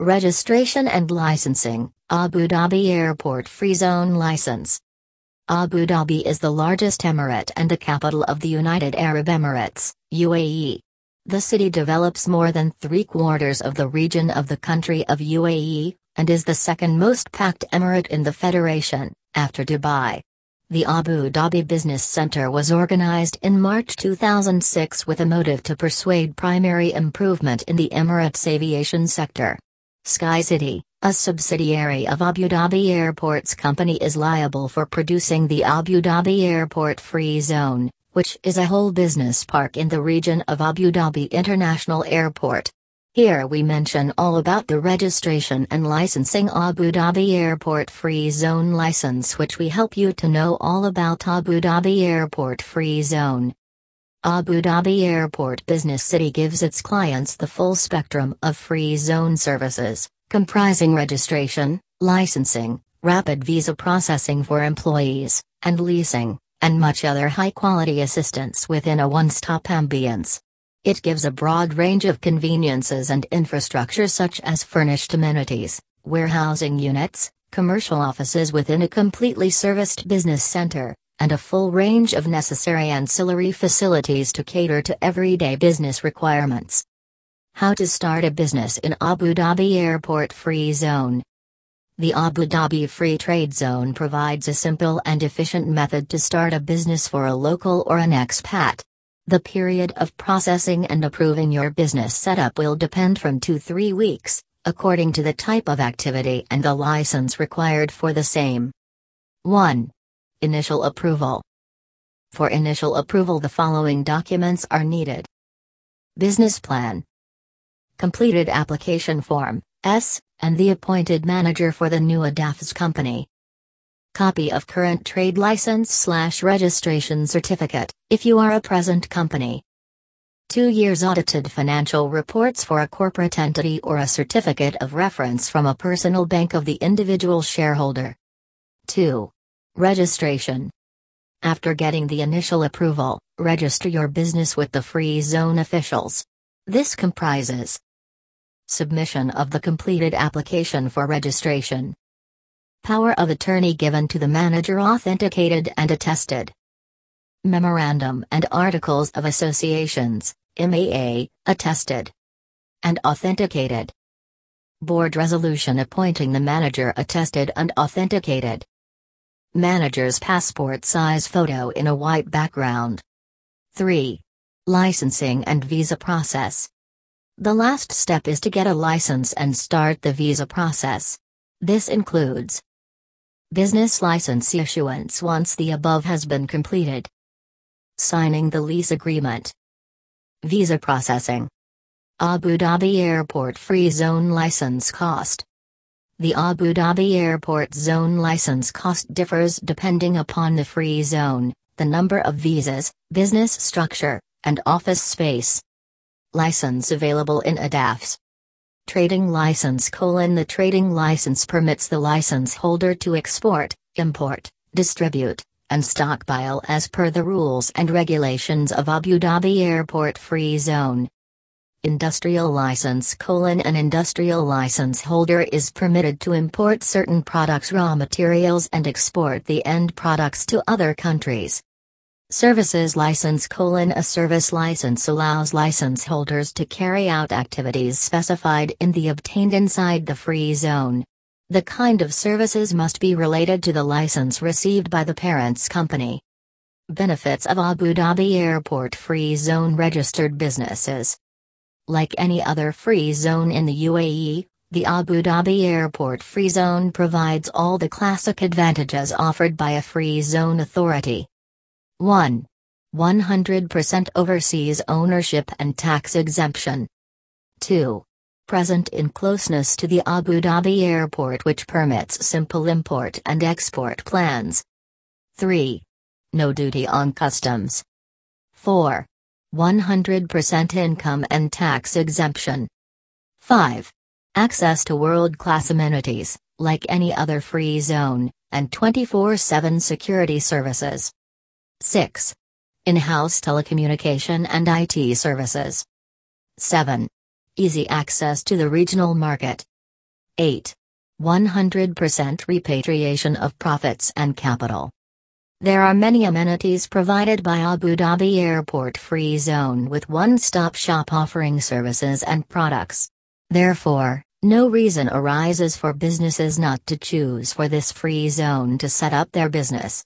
Registration and Licensing Abu Dhabi Airport Free Zone License. Abu Dhabi is the largest emirate and the capital of the United Arab Emirates, UAE. The city develops more than three quarters of the region of the country of UAE, and is the second most packed emirate in the federation, after Dubai. The Abu Dhabi Business Center was organized in March 2006 with a motive to persuade primary improvement in the Emirates aviation sector. SkyCity, a subsidiary of Abu Dhabi Airports Company is liable for producing the Abu Dhabi Airport Free Zone, which is a whole business park in the region of Abu Dhabi International Airport. Here we mention all about the registration and licensing Abu Dhabi Airport Free Zone license which we help you to know all about Abu Dhabi Airport Free Zone. Abu Dhabi Airport Business City gives its clients the full spectrum of free zone services, comprising registration, licensing, rapid visa processing for employees, and leasing, and much other high-quality assistance within a one-stop ambience. It gives a broad range of conveniences and infrastructure such as furnished amenities, warehousing units, commercial offices within a completely serviced business center, and a full range of necessary ancillary facilities to cater to everyday business requirements. How to start a business in Abu Dhabi Airport Free Zone. The Abu Dhabi Free Trade Zone provides a simple and efficient method to start a business for a local or an expat. The period of processing and approving your business setup will depend from 2 3 weeks, according to the type of activity and the license required for the same. 1. Initial approval. For initial approval, the following documents are needed Business plan, completed application form, S, and the appointed manager for the new ADAFS company. Copy of current trade license slash registration certificate, if you are a present company. Two years audited financial reports for a corporate entity or a certificate of reference from a personal bank of the individual shareholder. 2. Registration. After getting the initial approval, register your business with the Free Zone officials. This comprises Submission of the completed application for registration. Power of attorney given to the manager authenticated and attested. Memorandum and Articles of Associations, MAA, attested. And authenticated. Board resolution appointing the manager attested and authenticated. Manager's passport size photo in a white background. 3. Licensing and visa process. The last step is to get a license and start the visa process. This includes business license issuance once the above has been completed, signing the lease agreement, visa processing, Abu Dhabi Airport Free Zone license cost. The Abu Dhabi Airport Zone license cost differs depending upon the free zone, the number of visas, business structure, and office space. License available in ADAFS. Trading license colon The trading license permits the license holder to export, import, distribute, and stockpile as per the rules and regulations of Abu Dhabi Airport Free Zone. Industrial license colon An industrial license holder is permitted to import certain products raw materials and export the end products to other countries. Services license colon A service license allows license holders to carry out activities specified in the obtained inside the free zone. The kind of services must be related to the license received by the parent's company. Benefits of Abu Dhabi Airport Free Zone registered businesses. Like any other free zone in the UAE, the Abu Dhabi Airport Free Zone provides all the classic advantages offered by a free zone authority. 1. 100% overseas ownership and tax exemption. 2. Present in closeness to the Abu Dhabi airport which permits simple import and export plans. 3. No duty on customs. 4. 100% income and tax exemption. 5. Access to world class amenities, like any other free zone, and 24 7 security services. 6. In house telecommunication and IT services. 7. Easy access to the regional market. 8. 100% repatriation of profits and capital. There are many amenities provided by Abu Dhabi Airport Free Zone with one-stop shop offering services and products. Therefore, no reason arises for businesses not to choose for this free zone to set up their business.